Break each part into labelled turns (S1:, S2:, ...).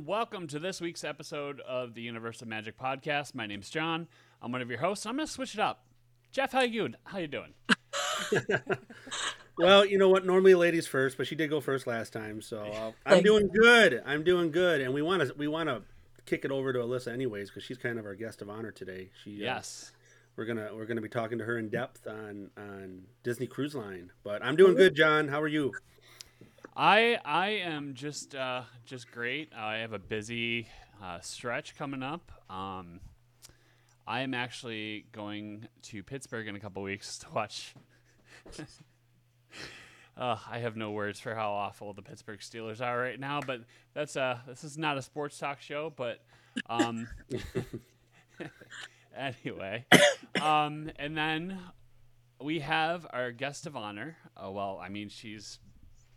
S1: and welcome to this week's episode of the Universe of Magic podcast. My name's John. I'm one of your hosts. I'm going to switch it up. Jeff, how you how you doing?
S2: well, you know what? Normally, ladies first, but she did go first last time, so uh, I'm doing good. I'm doing good, and we want to we want to kick it over to Alyssa anyways because she's kind of our guest of honor today. She
S1: yes.
S2: Uh, we're gonna we're gonna be talking to her in depth on on Disney Cruise Line. But I'm doing good, John. How are you?
S1: I I am just uh, just great. I have a busy uh, stretch coming up. Um, I am actually going to Pittsburgh in a couple weeks to watch. uh, I have no words for how awful the Pittsburgh Steelers are right now, but that's uh this is not a sports talk show, but um, anyway, um, and then we have our guest of honor. Uh, well, I mean, she's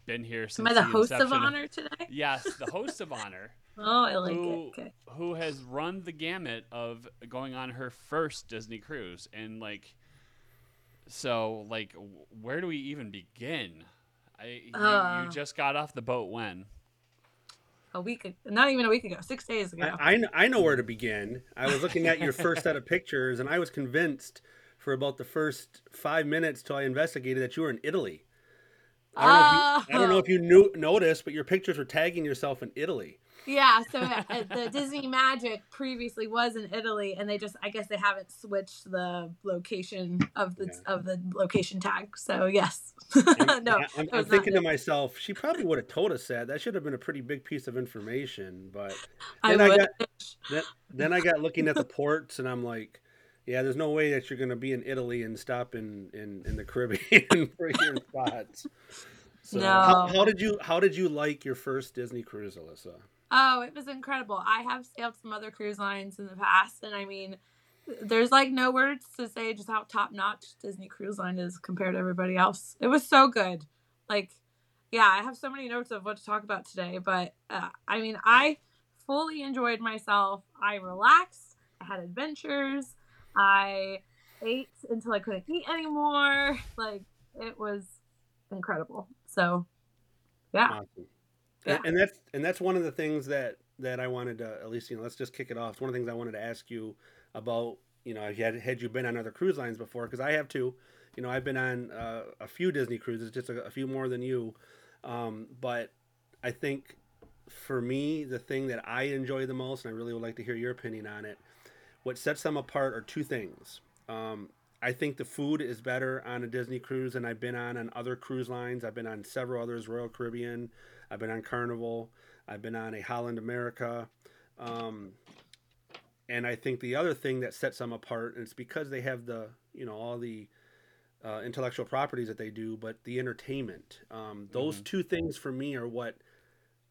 S1: been here since.
S3: Am I the, the host of honor today?
S1: Yes, the host of honor.
S3: oh, I like
S1: who,
S3: it. Okay.
S1: Who has run the gamut of going on her first Disney cruise and like, so like, where do we even begin? I you, uh, you just got off the boat when?
S3: a week not even a week ago six days ago
S2: I, I, I, know where to begin i was looking at your first set of pictures and i was convinced for about the first five minutes till i investigated that you were in italy I don't, uh, you, I don't know if you, knew noticed, but your pictures were tagging yourself in Italy.
S3: Yeah, so uh, the Disney Magic previously was in Italy, and they just I guess they haven't switched the location of the yeah. of the location tag. So yes,
S2: no. I'm, I'm thinking to myself, she probably would have told us that. That should have been a pretty big piece of information. But then I, I got then, then I got looking at the ports, and I'm like, yeah, there's no way that you're going to be in Italy and stop in, in, in the Caribbean for your spots. So, no. How, how, did you how did you like your first Disney cruise, Alyssa?
S3: Oh, it was incredible. I have sailed some other cruise lines in the past, and I mean, there's like no words to say just how top notch Disney Cruise Line is compared to everybody else. It was so good. Like, yeah, I have so many notes of what to talk about today, but uh, I mean, I fully enjoyed myself. I relaxed. I had adventures. I ate until I couldn't eat anymore. Like it was incredible. So, yeah. Awesome.
S2: yeah. And, that's and that's one of the things that that I wanted to at least you know let's just kick it off. It's one of the things I wanted to ask you about. You know, had had you been on other cruise lines before? Because I have too. You know, I've been on uh, a few Disney cruises, just a, a few more than you. Um, but I think for me, the thing that I enjoy the most, and I really would like to hear your opinion on it, what sets them apart are two things. Um, I think the food is better on a Disney cruise than I've been on on other cruise lines. I've been on several others, Royal Caribbean. I've been on Carnival. I've been on a Holland America. Um, and I think the other thing that sets them apart, and it's because they have the, you know, all the uh, intellectual properties that they do, but the entertainment. Um, those mm-hmm. two things for me are what –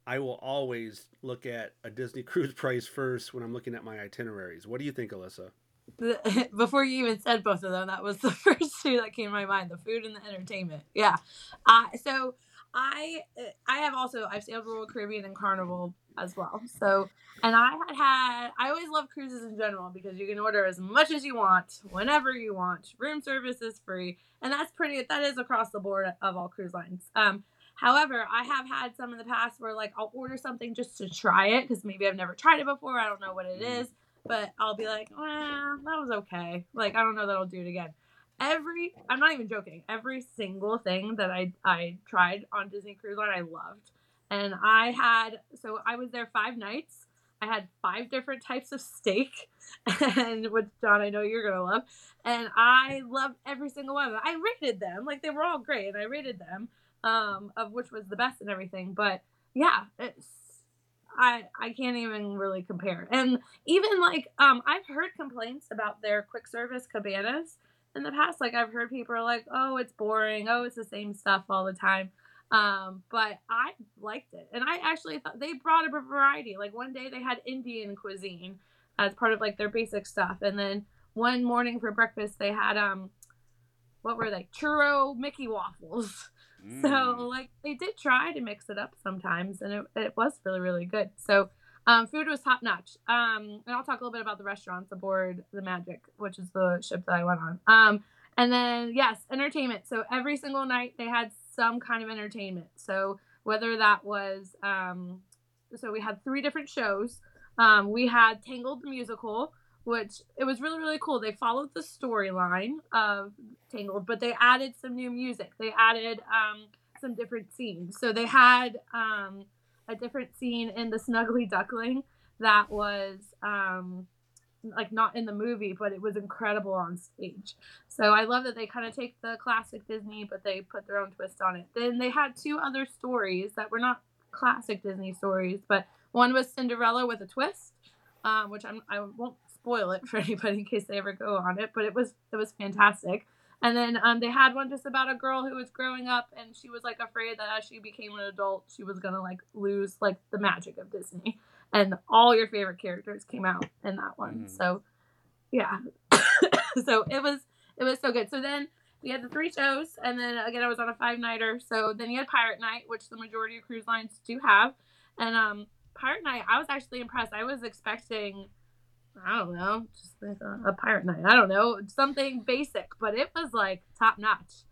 S2: I will always look at a Disney cruise price first when I'm looking at my itineraries. What do you think, Alyssa?
S3: Before you even said both of them, that was the first two that came to my mind: the food and the entertainment. Yeah. Uh, so I I have also I've sailed Royal Caribbean and Carnival as well. So and I had had I always love cruises in general because you can order as much as you want whenever you want. Room service is free, and that's pretty. That is across the board of all cruise lines. Um, However, I have had some in the past where like I'll order something just to try it because maybe I've never tried it before. I don't know what it mm-hmm. but I'll be like, that was okay. Like I don't know that I'll do it again. Every I'm not even joking. Every single thing that I I tried on Disney Cruise Line, I loved. And I had so I was there five nights. I had five different types of steak, and which John I know you're gonna love. And I loved every single one of them. I rated them like they were all great, and I rated them um, of which was the best and everything. But yeah, it's I I can't even really compare. And even like um, I've heard complaints about their quick service cabanas in the past. Like I've heard people are like, oh, it's boring. Oh, it's the same stuff all the time. Um, but I liked it, and I actually thought they brought a variety. Like one day they had Indian cuisine as part of like their basic stuff, and then one morning for breakfast they had um, what were they? Churro Mickey waffles. So mm. like they did try to mix it up sometimes, and it, it was really really good. So um, food was top notch. Um, and I'll talk a little bit about the restaurants aboard the Magic, which is the ship that I went on. Um, and then yes, entertainment. So every single night they had some kind of entertainment. So whether that was um, so we had three different shows. Um, we had Tangled the musical, which it was really really cool. They followed the storyline of Tangled, but they added some new music. They added um, some different scenes. So they had um, a different scene in the Snuggly Duckling that was um, like not in the movie, but it was incredible on stage. So I love that they kind of take the classic Disney, but they put their own twist on it. Then they had two other stories that were not classic Disney stories, but one was Cinderella with a twist, um, which I'm, I won't spoil it for anybody in case they ever go on it, but it was it was fantastic. And then um, they had one just about a girl who was growing up and she was like afraid that as she became an adult, she was gonna like lose like the magic of Disney. And all your favorite characters came out in that one.
S1: Mhm.
S3: So yeah. so it was it was so good. So then we had the three shows, and then again I was on a five nighter. So then you had Pirate Night, which the majority of cruise lines do have. And um Pirate Night, I was actually impressed. I was expecting I don't know, just like a, a pirate night. I don't know, something basic, but it was like top notch.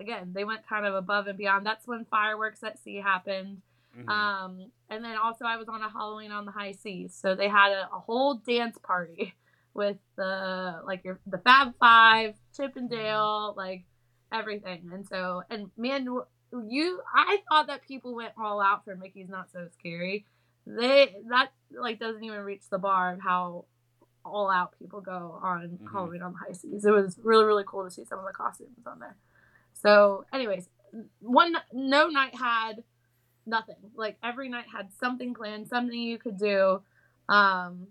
S3: Again, they went kind of above and beyond. That's when fireworks at sea happened.
S1: Mhm.
S3: Um, and then also I was on a Halloween on the high seas, so they had a, a whole dance party with the like your the Fab Five, Chip 'n' Dale, like everything. And so, and man, you, I thought that people went all out for Mickey's Not So Scary. They that like doesn't even reach the bar of how all out people go on
S1: Mhm.
S3: Halloween on the high seas. It was really really cool to see some of the costumes on there. So, anyways, one no night had nothing. Like every night had something planned, something you could do. Um,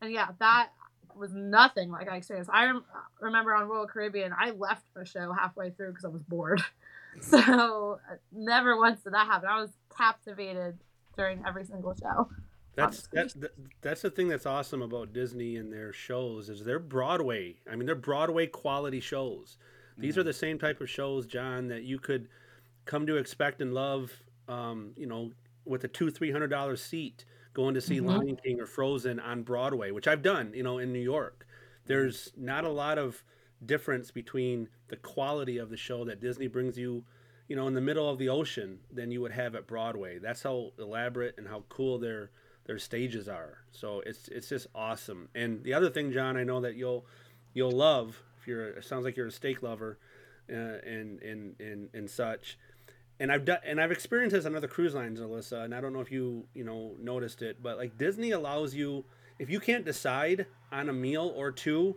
S3: and yeah, that was nothing like I experienced. I rem- remember on Royal Caribbean, I left the show halfway through because I was bored. So never once did that happen. I was captivated during every single show.
S2: That's
S3: Honestly.
S2: that, that that's the thing that's awesome about Disney and their shows is they're Broadway. I mean, they're Broadway quality shows. These are the same type of shows, John, that you could come to expect and love. Um, you know, with a two three hundred dollar seat, going to see
S3: Mhm.
S2: Lion King or Frozen on Broadway, which I've done. You know, in New York, there's not a lot of difference between the quality of the show that Disney brings you. You know, in the middle of the ocean, than you would have at Broadway. That's how elaborate and how cool their their stages are. So it's it's just awesome. And the other thing, John, I know that you'll you'll love if you're it sounds like you're a steak lover, uh, and and and and such. And I've done and I've experienced this on other cruise lines, Alyssa. And I don't know if you you know noticed it, but like Disney allows you if you can't decide on a meal or two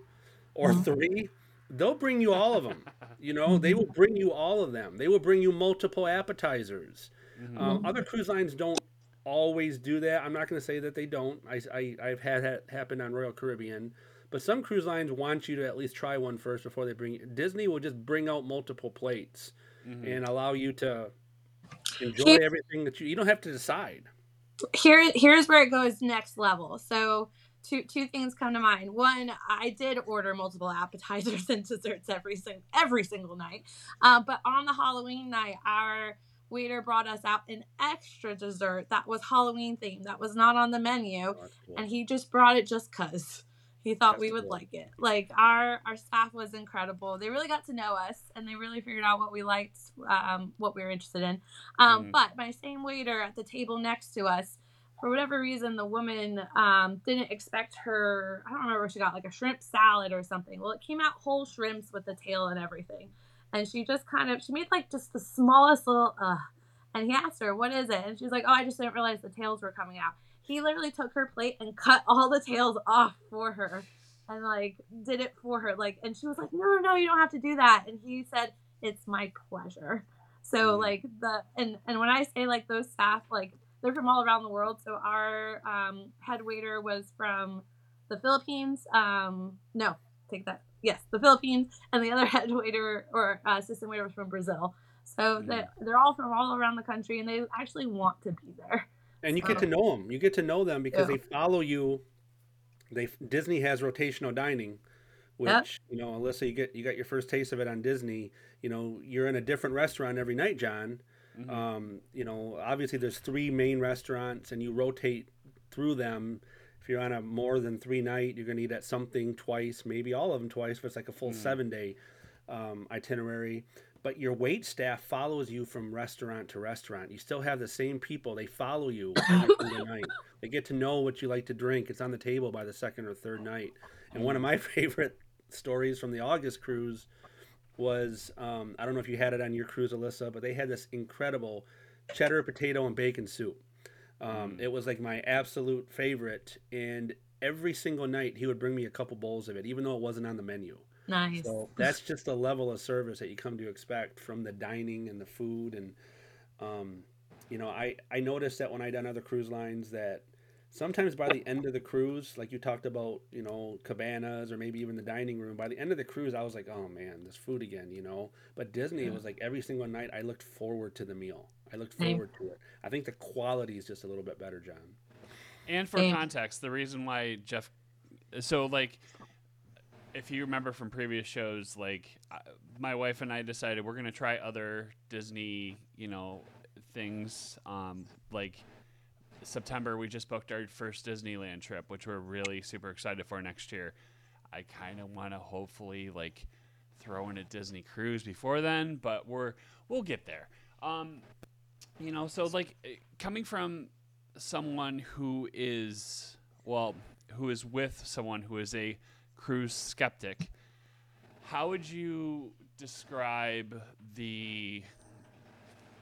S2: or
S3: Mhm.
S2: three, they'll bring you all of them. You know, they will bring you all of them. They will bring you multiple appetizers.
S1: Mhm.
S2: Um, other cruise lines don't always do that. I'm not going to say that they don't. I, I, I've had that happen on Royal Caribbean. But some cruise lines want you to at least try one first before they bring you. Disney will just bring out multiple plates
S1: Mhm.
S2: and allow you to enjoy
S3: Here-
S2: everything that you. You don't have to decide.
S3: here here's where it goes next level so two two things come to mind one i did order multiple appetizers and desserts every single every single night um, but on the halloween night our waiter brought us out an extra dessert that was halloween themed that was not on the menu
S2: Oh, cool.
S3: and he just brought it just cuz he thought
S2: That's
S3: we would
S2: cool.
S3: like it like our our staff was incredible they really got to know us and they really figured out what we liked um, what we were interested in um,
S1: Mhm.
S3: but my same waiter at the table next to us for whatever reason the woman um, didn't expect her i don't remember she got like a shrimp salad or something well it came out whole shrimps with the tail and everything and she just kind of she made like just the smallest little uh and he asked her what is it? And she's like oh i just didn't realize the tails were coming out. He literally took her plate and cut all the tails off for her and like did it for her like and she was like no no you don't have to do that. And he said it's my pleasure. So
S1: Mhm.
S3: like the and and when i say like those staff like they're from all around the world. So our um, head waiter was from the philippines. Um no take that yes the philippines and the other head waiter or uh, assistant waiter was from brazil so
S1: Mhm.
S3: they, they're all from all around the country and they actually want to be there
S2: and you get to know them. You get to know them because
S3: Yeah.
S2: they follow you. They Disney has rotational dining, which
S3: Yep.
S2: you know, Alyssa, you get you got your first taste of it on Disney. You know, you're in a different restaurant every night, John.
S1: Mhm.
S2: Um, you know, obviously there's three main restaurants, and you rotate through them. If you're on a more than three night, you're gonna eat at something twice, maybe all of them twice. If it's like a full
S1: Mhm.
S2: seven day. um, itinerary. But your wait staff follows you from restaurant to restaurant. You still have the same people. They follow you every night. They get to know what you like to drink. It's on the table by the second or third night. And one of my favorite stories from the August cruise was um, I don't know if you had it on your cruise, Alyssa, but they had this incredible cheddar potato and bacon soup. Um,
S1: Mm.
S2: It was like my absolute favorite, and every single night he would bring me a couple bowls of it, even though it wasn't on the menu.
S3: Nice.
S2: So that's just the level of service that you come to expect from the dining and the food, and um, you know, I I noticed that when I done other cruise lines that sometimes by the end of the cruise, like you talked about, you know, cabanas or maybe even the dining room, by the end of the cruise, I was like, oh man, this food again, you know. But Disney
S3: Yeah.
S2: was like every single night, I looked forward to the meal. I looked
S3: Same.
S2: forward to it. I think the quality is just a little bit better, John.
S1: And for
S3: Same.
S1: context, the reason why Jeff, so like, if you remember from previous shows, like I- my wife and I decided we're gonna try other Disney, you know, things. Um, like September, we just booked our first Disneyland trip, which we're really super excited for next year. I kind of want to hopefully like throw in a Disney cruise before then, but we're we'll get there. Um, you know, so like eh, coming from someone who is well, who is with someone who is a cruise skeptic, how would you describe the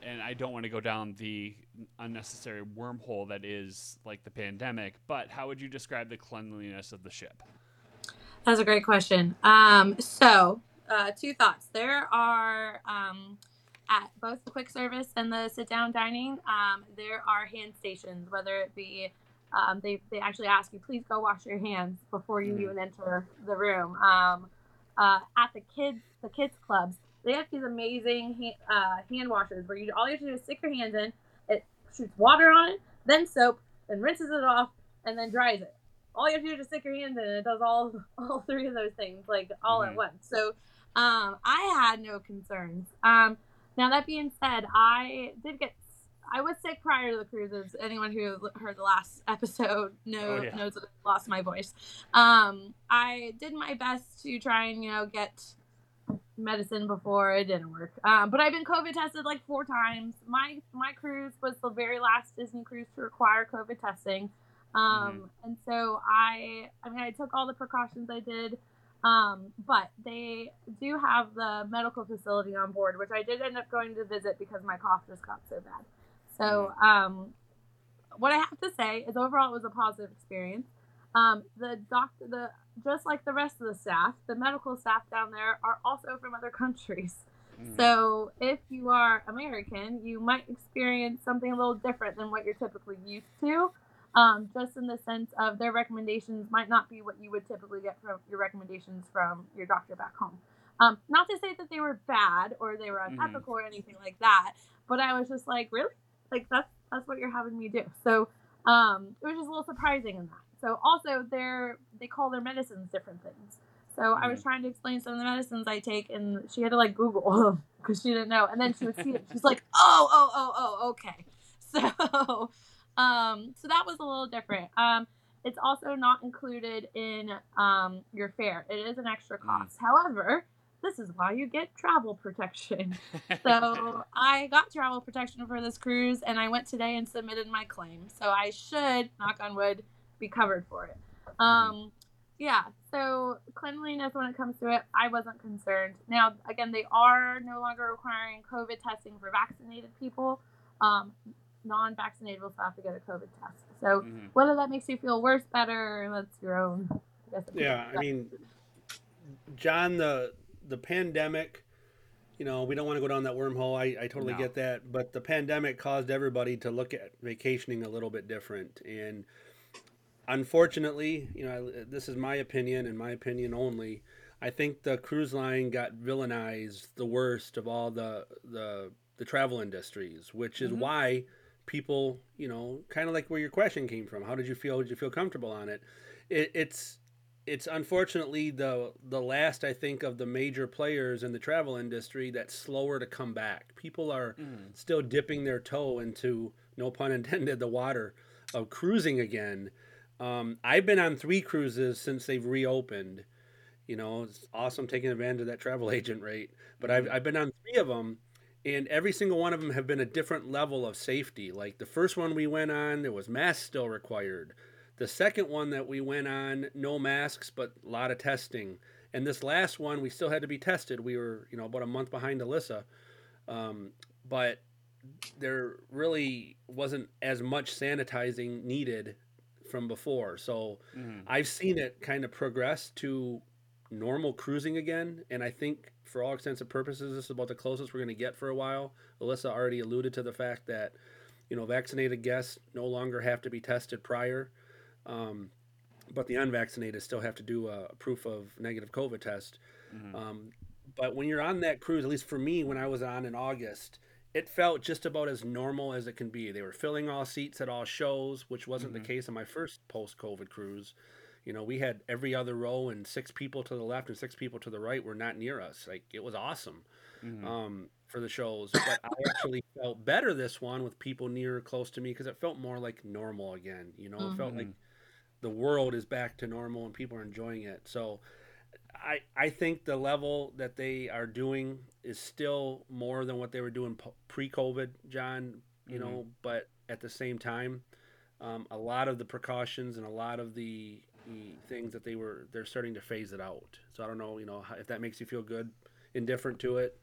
S1: and I don't want to go down the unnecessary wormhole that is like the pandemic, but how would you describe the cleanliness of the ship?
S3: That's a great question. Um, so, uh, two thoughts. There are um, at both the quick service and the sit down dining, um, there are hand stations, whether it be um, they, they actually ask you, please go wash your hands before you
S2: Mhm.
S3: even enter the room. Um, uh, at the kids the kids clubs, they have these amazing hand, uh, hand washers where you all you have to do is stick your hands in, it shoots water on it, then soap, then rinses it off, and then dries it all you have to do is just stick your hands in and it does all all three of those things like all
S1: Mhm.
S3: at once so um i had no concerns um now that being said i did get i was sick prior to the cruises. Anyone who heard the last episode know,
S1: Oh, yeah.
S3: knows that i lost my voice. Um i did my best to try and you know get medicine before it didn't work. Um, but i've been covid tested like four times. My my cruise was the very last disney cruise to require covid testing. Um, and so I, I mean, I took all the precautions I did, um, but they do have the medical facility on board, which I did end up going to visit because my cough just got so bad. So, um, what I have to say is overall it was a positive experience. Um, the doctor, the just like the rest of the staff, the medical staff down there are also from other countries.
S1: Mm.
S3: So if you are American, you might experience something a little different than what you're typically used to. Um, just in the sense of their recommendations might not be what you would typically get from your recommendations from your doctor back home. Um, not to say that they were bad or they were
S1: Mhm.
S3: unethical or anything like that, but I was just like, really, like that's that's what you're having me do. So um, it was just a little surprising in that. So also they're they call their medicines different things. So I was
S1: Mhm.
S3: trying to explain some of the medicines I take, and she had to like Google because she didn't know. And then she would see it. She's like, "Oh, oh, oh, oh, okay." So, um, so that was a little different. Um, it's also not included in um, your fare. It is an extra
S1: Mm.
S3: cost. However, this is why you get travel protection. So I got travel protection for this cruise, and I went today and submitted my claim. So I should, knock on wood, be covered for it. Um, yeah. So cleanliness when it comes to it, I wasn't concerned. Now, again, they are no longer requiring COVID testing for vaccinated people. Um, non-vaccinated will still have to get a COVID test. So
S1: Mhm.
S3: whether that makes you feel worse, better, that's your own. I
S2: Yeah, I mean, John, the the pandemic. You know, we don't want to go down that wormhole. I, I totally
S1: No.
S2: get that, but the pandemic caused everybody to look at vacationing a little bit different, and unfortunately, you know, this is my opinion and my opinion only. I think the cruise line got villainized the worst of all the the the travel industries, which is
S1: Mhm.
S2: why people, you know, kind of like where your question came from. How did you feel? Did you feel comfortable on it? it it's it's unfortunately the the last I think of the major players in the travel industry that's slower to come back. People are
S1: Mhm.
S2: still dipping their toe into no pun intended the water of cruising again. Um, I've been on three cruises since they've reopened, You know, it's awesome taking advantage of that travel agent rate. But I've, I've been on three of them, and every single one of them have been a different level of safety. Like the first one we went on, there was masks still required. The second one that we went on, no masks, but a lot of testing. And this last one, we still had to be tested. We were, you know, about a month behind Alyssa. Um, but there really wasn't as much sanitizing needed from before. So
S1: Mhm.
S2: I've seen it kind of progress to normal cruising again. And I think for all extensive purposes, this is about the closest we're going to get for a while. Alyssa already alluded to the fact that, you know, vaccinated guests no longer have to be tested prior. Um, but the unvaccinated still have to do a, proof of negative COVID test.
S1: Mhm.
S2: Um, but when you're on that cruise, at least for me, when I was on in August, it felt just about as normal as it can be. They were filling all seats at all shows, which wasn't
S1: Mhm.
S2: the case on my first post-COVID cruise. You know, we had every other row and six people to the left and six people to the right were not near us. Like it was awesome
S1: Mhm.
S2: um, for the shows. But I actually felt better this one with people near close to me because it felt more like normal again. You know, it felt like
S1: Mhm.
S2: the world is back to normal and people are enjoying it. So I I think the level that they are doing is still more than what they were doing pre-COVID, John. You
S1: Mhm.
S2: know, but at the same time, um, a lot of the precautions and a lot of the Mm. things that they were they're starting to phase it out. So I don't know, you know, if that makes you feel good, indifferent to it.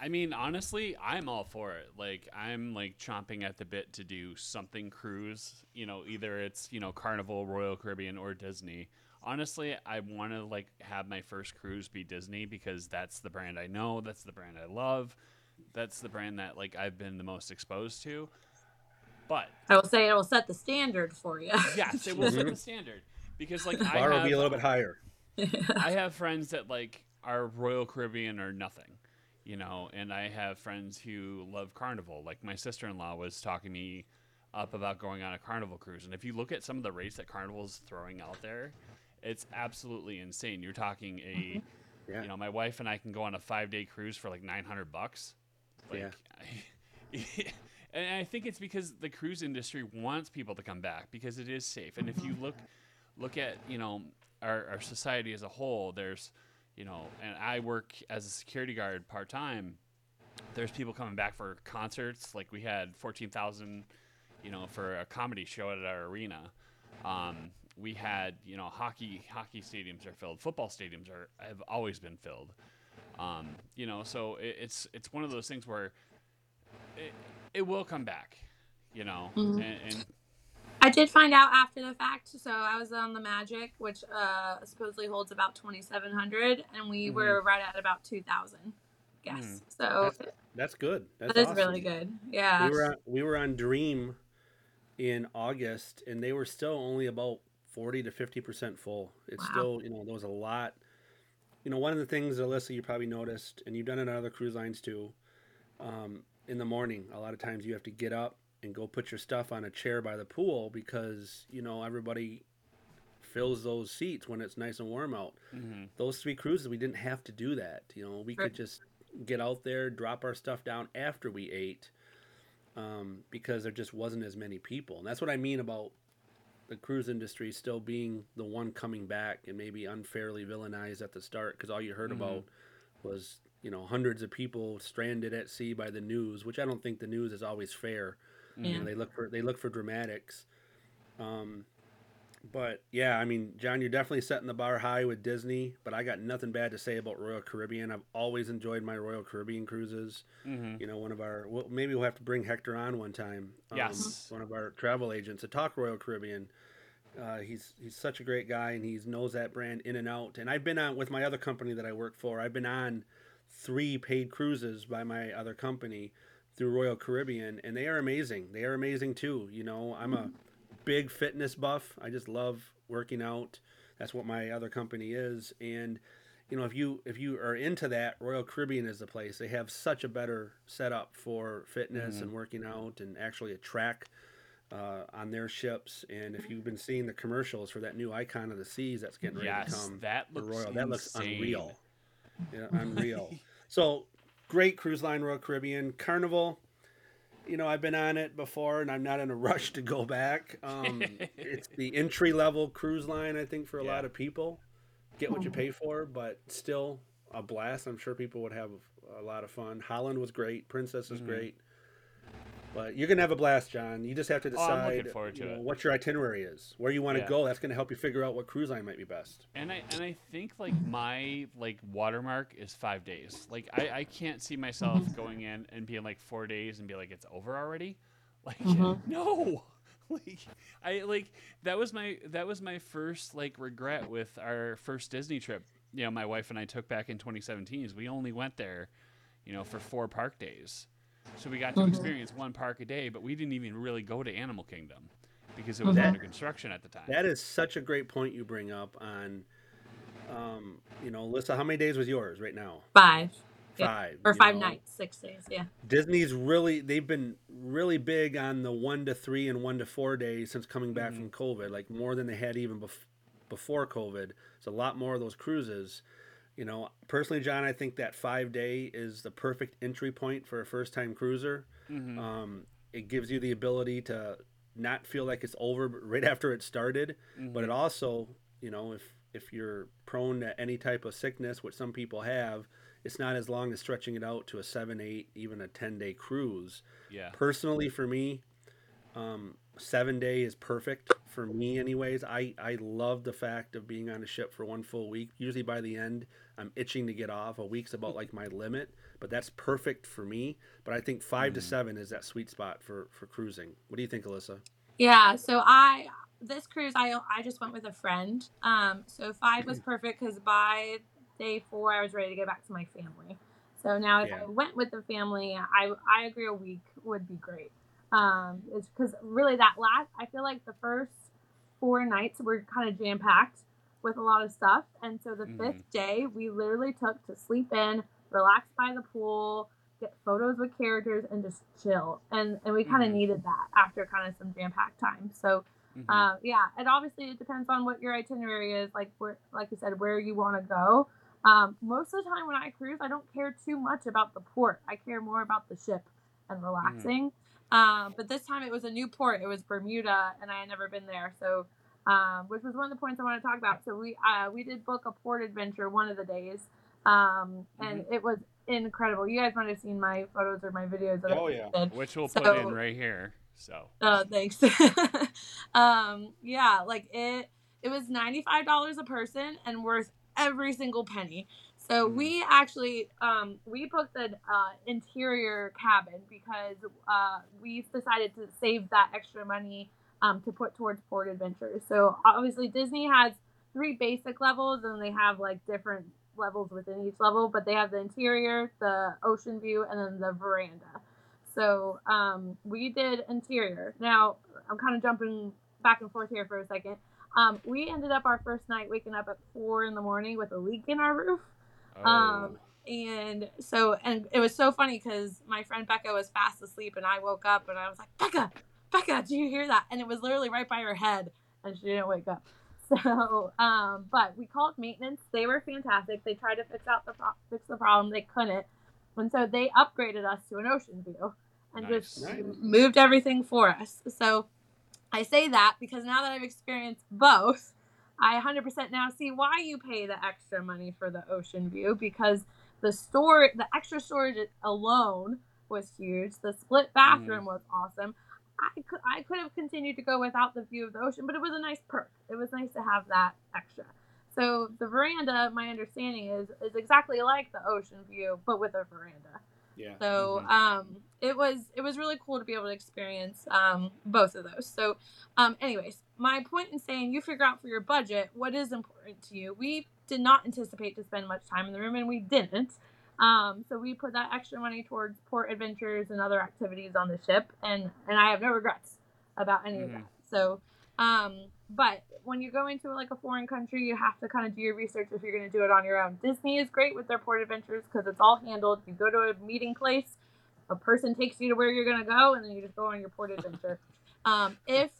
S1: I mean, honestly, I'm all for it. Like, I'm like chomping at the bit to do something cruise. You know, either it's you know Carnival, Royal Caribbean, or Disney. Honestly, I want to like have my first cruise be Disney because that's the brand I know. That's the brand I love. That's the brand that like I've been the most exposed to. But
S3: I will say it will set the standard for you.
S1: yes, it will set the standard because like I
S2: Bar will
S1: have,
S2: be a little bit higher.
S1: I have friends that like are Royal Caribbean or nothing, you know, and I have friends who love Carnival. Like my sister in law was talking me up about going on a Carnival cruise, and if you look at some of the rates that Carnival's throwing out there, it's absolutely insane. You're talking a, mm-hmm.
S2: Yeah.
S1: you know, my wife and I can go on a five day cruise for like nine hundred bucks. Like,
S2: Yeah.
S1: and I think it's because the cruise industry wants people to come back because it is safe. And if you look look at you know our, our society as a whole, there's you know, and I work as a security guard part time. There's people coming back for concerts. Like we had fourteen thousand, you know, for a comedy show at our arena. Um, we had you know hockey hockey stadiums are filled. Football stadiums are have always been filled. Um, you know, so it, it's it's one of those things where it, it will come back. You know,
S3: Mhm.
S1: and, and
S3: I did find out after the fact. So I was on the Magic, which uh, supposedly holds about 2,700, and we
S1: Mhm.
S3: were right at about 2,000 guests. So
S2: That's, that's good. That's
S3: that is
S2: awesome.
S3: really good. Yeah.
S2: We were on, we were on Dream in August, and they were still only about forty to fifty percent full. It's
S3: Wow.
S2: still you know there was a lot. You know, one of the things, Alyssa, you probably noticed, and you've done it on other cruise lines too. Um, in the morning, a lot of times you have to get up and go put your stuff on a chair by the pool because you know everybody fills those seats when it's nice and warm out
S1: mhm.
S2: those three cruises we didn't have to do that you know we
S3: Right.
S2: could just get out there drop our stuff down after we ate um, because there just wasn't as many people and that's what i mean about the cruise industry still being the one coming back and maybe unfairly villainized at the start because all you heard
S1: Mhm.
S2: about was you know hundreds of people stranded at sea by the news which i don't think the news is always fair you
S3: Yeah.
S2: know, they look for they look for dramatics. Um, but yeah, I mean, John, you're definitely setting the bar high with Disney. But I got nothing bad to say about Royal Caribbean. I've always enjoyed my Royal Caribbean cruises.
S1: Mhm.
S2: You know, one of our well, maybe we'll have to bring Hector on one time. Um,
S1: Yes.
S2: one of our travel agents to talk Royal Caribbean. Uh, he's he's such a great guy, and he knows that brand in and out. And I've been on with my other company that I work for. I've been on three paid cruises by my other company through Royal Caribbean, and they are amazing. They are amazing too. You know, I'm a big fitness buff. I just love working out. That's what my other company is, and you know, if you if you are into that, Royal Caribbean is the place. They have such a better setup for fitness
S1: Mhm.
S2: and working out, and actually a track uh, on their ships. And if you've been seeing the commercials for that new icon of the seas that's getting ready to come,
S1: that looks
S2: Royal, that looks unreal. Yeah, unreal. so great cruise line, Royal Caribbean Carnival. You know, I've been on it before, and I'm not in a rush to go back. Um, it's the entry level cruise line, I think, for a lot of people. get what you pay for, but still a blast. I'm sure people would have a lot of fun. Holland was great. Princess is
S1: Mhm.
S2: great. But you're gonna have a blast, John. You just have to
S1: Oh,
S2: decide
S1: to
S2: you know, what your itinerary is, where you want to
S1: Yeah.
S2: go. That's gonna help you figure out what cruise line might be best.
S1: And I and I think like my like watermark is five days. Like I, I can't see myself going in and being like four days and be like it's over already. Like
S3: Mhm.
S1: no. Like I like that was my that was my first like regret with our first Disney trip. You know, my wife and I took back in 2017 is we only went there, you know, for four park days. So we got to
S3: Mhm.
S1: experience one park a day, but we didn't even really go to Animal Kingdom because it was
S3: Mhm.
S1: under construction at the time.
S2: That is such a great point you bring up on. Um, you know, Lisa, how many days was yours right now?
S3: Five Yeah.
S2: Five
S3: or five
S2: know?
S3: nights, six days. Yeah.
S2: Disney's really they've been really big on the one to three and one to four days since coming back
S1: Mhm.
S2: from COVID, like more than they had even bef- before COVID. It's a lot more of those cruises. You know, personally, John, I think that five day is the perfect entry point for a first time cruiser.
S1: Mhm.
S2: Um, it gives you the ability to not feel like it's over right after it started, but it
S1: Mhm.
S2: also, you know, if if you're prone to any type of sickness, which some people have, it's not as long as stretching it out to a seven, eight, even a ten day cruise.
S1: yeah.
S2: Personally, for me, um, seven day is perfect for me. Anyways, I I love the fact of being on a ship for one full week. Usually by the end, I'm itching to get off. A week's about like my limit, but that's perfect for me. But I think 5 to
S1: Mhm.
S2: seven is that sweet spot for for cruising. What do you think, Alyssa?
S3: Yeah, so I this cruise I I just went with a friend. Um, so five was perfect because by day four I was ready to get back to my family. So now if
S2: Yeah.
S3: I went with the family, I I agree a week would be great. Um, it's because really that last I feel like the first four nights were kind of jam packed with a lot of stuff, and so the
S1: Mhm.
S3: fifth day we literally took to sleep in, relax by the pool, get photos with characters, and just chill. And and we kind of
S1: Mhm.
S3: needed that after kind of some jam packed time. So
S1: Mhm.
S3: uh, yeah, and obviously it depends on what your itinerary is, like where, like you said, where you want to go. Um, most of the time when I cruise, I don't care too much about the port. I care more about the ship and relaxing. Um, but this time it was a new port. It was Bermuda, and I had never been there, so um, which was one of the points I want to talk about. So we uh, we did book a port adventure one of the days, um, and it was incredible. You guys might have seen my photos or my videos. That
S2: Oh,
S3: I
S2: yeah.
S3: posted.
S1: Which we'll put in right here. So
S3: Oh, thanks. um, yeah, like it it was $95 a person and worth every single penny. So
S1: Mhm.
S3: we actually um we booked an uh, interior cabin because uh we decided to save that extra money um to put towards port adventures. So obviously Disney has three basic levels and they have like different levels within each level, but they have the interior, the ocean view, and then the veranda. So um, we did interior. Now I'm kind of jumping back and forth here for a second. Um, we ended up our first night waking up at four in the morning with a leak in our roof.
S1: Oh,
S3: Um, and so, and it was so funny because my friend Becca was fast asleep, and I woke up and I was like, Becca, Becca, do you hear that? And it was literally right by her head, and she didn't wake up. So, um, but we called maintenance. They were fantastic. They tried to fix out the pro- fix the problem. They couldn't, and so they upgraded us to an ocean view, and just
S1: Nice.
S2: Nice.
S3: moved everything for us. So I say that because now that I've experienced both, I 100% now see why you pay the extra money for the ocean view because the store, the extra storage alone was huge. The split bathroom mm. was awesome. I could I could have continued to go without the view of the ocean, but it was a nice perk. It was nice to have that extra. So the veranda, my understanding is, is exactly like the ocean view, but with a veranda.
S2: Yeah.
S3: So
S1: Mhm.
S3: um, it was it was really cool to be able to experience um, both of those. So, um, anyways, my point in saying you figure out for your budget what is important to you. We did not anticipate to spend much time in the room, and we didn't. Um, so we put that extra money towards port adventures and other activities on the ship, and and I have no regrets about any of
S1: Mhm.
S3: that. So, um, but when you go into like a foreign country, you have to kind of do your research if you're going to do it on your own. Disney is great with their port adventures because it's all handled. You go to a meeting place, a person takes you to where you're going to go, and then you just go on your port adventure. um, if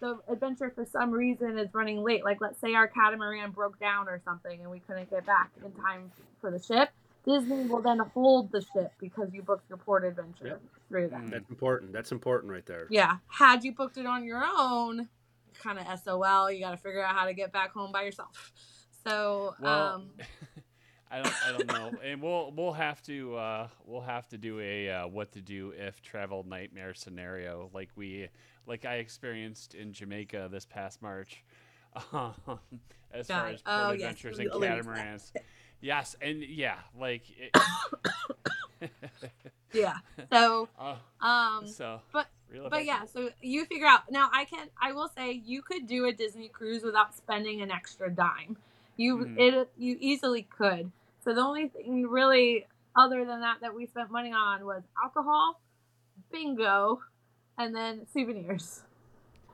S3: the adventure for some reason is running late, like let's say our catamaran broke down or something and we couldn't get back in time for the ship, Disney will then hold the ship because you booked your port adventure
S2: Yep.
S3: through them.
S1: Mm.
S2: That's important. That's important right there.
S3: Yeah. Had you booked it on your own, kind of SOL, you got to figure out how to get back home by yourself. So,
S1: Well,
S3: um,
S1: I don't, I don't know, and we'll we'll have to uh, we'll have to do a uh, what to do if travel nightmare scenario like we like I experienced in Jamaica this past March, um, as far
S3: it.
S1: as port
S3: Oh, yes,
S1: adventures and
S3: alluded to that.
S1: catamarans. Yes, and yeah, like it,
S3: yeah. So,
S1: uh,
S3: um,
S1: so
S3: but-
S1: reel it
S3: but yeah, so you figure out. Now, I can. I will say you could do a Disney cruise without spending an extra dime. You
S1: Mhm.
S3: it you easily could. So the only thing really other than that that we spent money on was alcohol, bingo, and then souvenirs,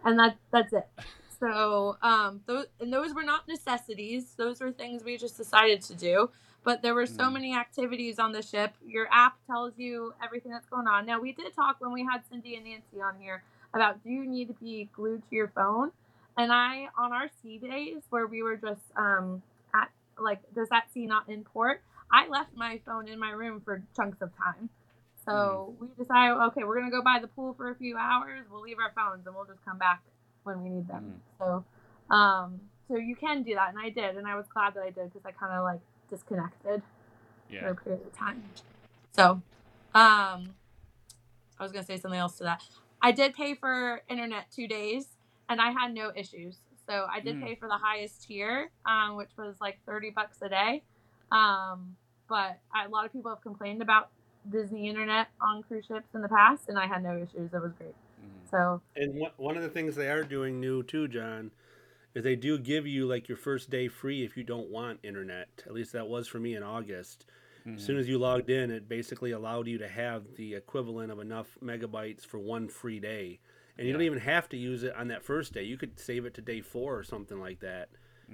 S3: and that that's it. So um, those and those were not necessities. Those were things we just decided to do. But there were so
S1: Mm.
S3: many activities on the ship. Your app tells you everything that's going on. Now we did talk when we had Cindy and Nancy on here about do you need to be glued to your phone? And I on our sea days where we were just um, at like does that sea not in port? I left my phone in my room for chunks of time. So we decided, okay, we're gonna go by the pool for a few hours. We'll leave our phones and we'll just come back when we need them. So, um, so you can do that, and I did, and I was glad that I did because I kind of like disconnected for a period of time. So, um, I was gonna say something else to that. I did pay for internet two days, and I had no issues. So I did
S1: Mm.
S3: pay for the highest tier, um, which was like thirty bucks a day. Um, but I, a lot of people have complained about Disney internet on cruise ships in the past, and I had no issues. It was great. So
S2: And one one of the things they are doing new too, John, is they do give you like your first day free if you don't want internet. At least that was for me in August.
S1: Mhm.
S2: As soon as you logged in, it basically allowed you to have the equivalent of enough megabytes for one free day. And you don't even have to use it on that first day. You could save it to day four or something like that,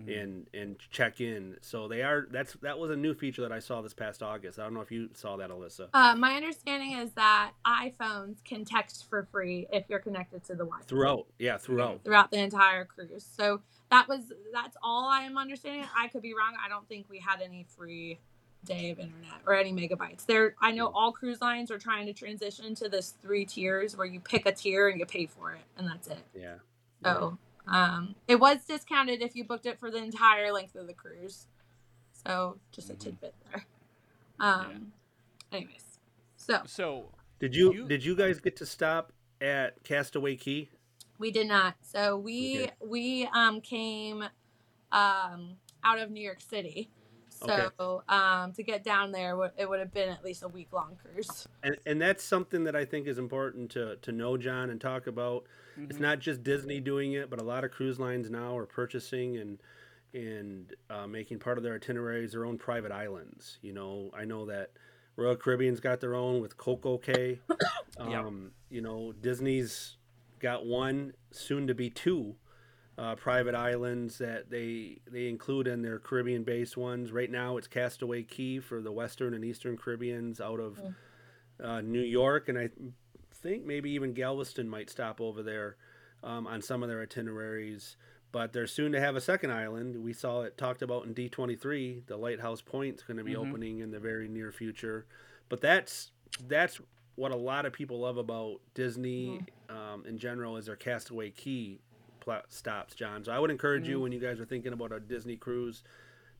S1: Mhm.
S2: and and check in. So they are. That's that was a new feature that I saw this past August. I don't know if you saw that, Alyssa.
S3: Uh, my understanding is that iPhones can text for free if you're connected to the Wi-Fi
S2: Throughout, yeah, throughout.
S3: throughout the entire cruise. So that was that's all I am understanding. I could be wrong. I don't think we had any free day of internet or any megabytes. There, I know all cruise lines are trying to transition to this three tiers where you pick a tier and you pay for it, and that's it.
S2: Yeah.
S3: So um, it was discounted if you booked it for the entire length of the cruise. So just a
S1: Mhm.
S3: tidbit there. Um, Anyways, so
S1: So
S2: Did you,
S1: You-
S2: did you guys get to stop at Castaway Cay?
S3: we did not. So we
S2: Okay.
S3: we um came um out of New York City. So
S2: Okay.
S3: um to get down there it would have been at least a week long cruise.
S2: And and that's something that I think is important to to know, John, and talk about. It's
S1: Mhm.
S2: not just Disney doing it, but a lot of cruise lines now are purchasing and and uh, making part of their itineraries their own private islands. You know, I know that Royal Caribbean's got their own with Coco Cay. Um, You know, Disney's got one, soon to be two, uh, private islands that they they include in their Caribbean-based ones. Right now, it's Castaway Cay for the Western and Eastern Caribbeans out of
S3: Mm.
S2: uh, New York, and I think maybe even Galveston might stop over there um, on some of their itineraries. But they're soon to have a second island. We saw it talked about in D23. The Lighthouse Point's going to be
S1: Mhm.
S2: opening in the very near future. But that's that's what a lot of people love about Disney um, in general is their Castaway Cay pla- stops, John. So I would encourage you
S1: Mhm.
S2: when you guys are thinking about a Disney cruise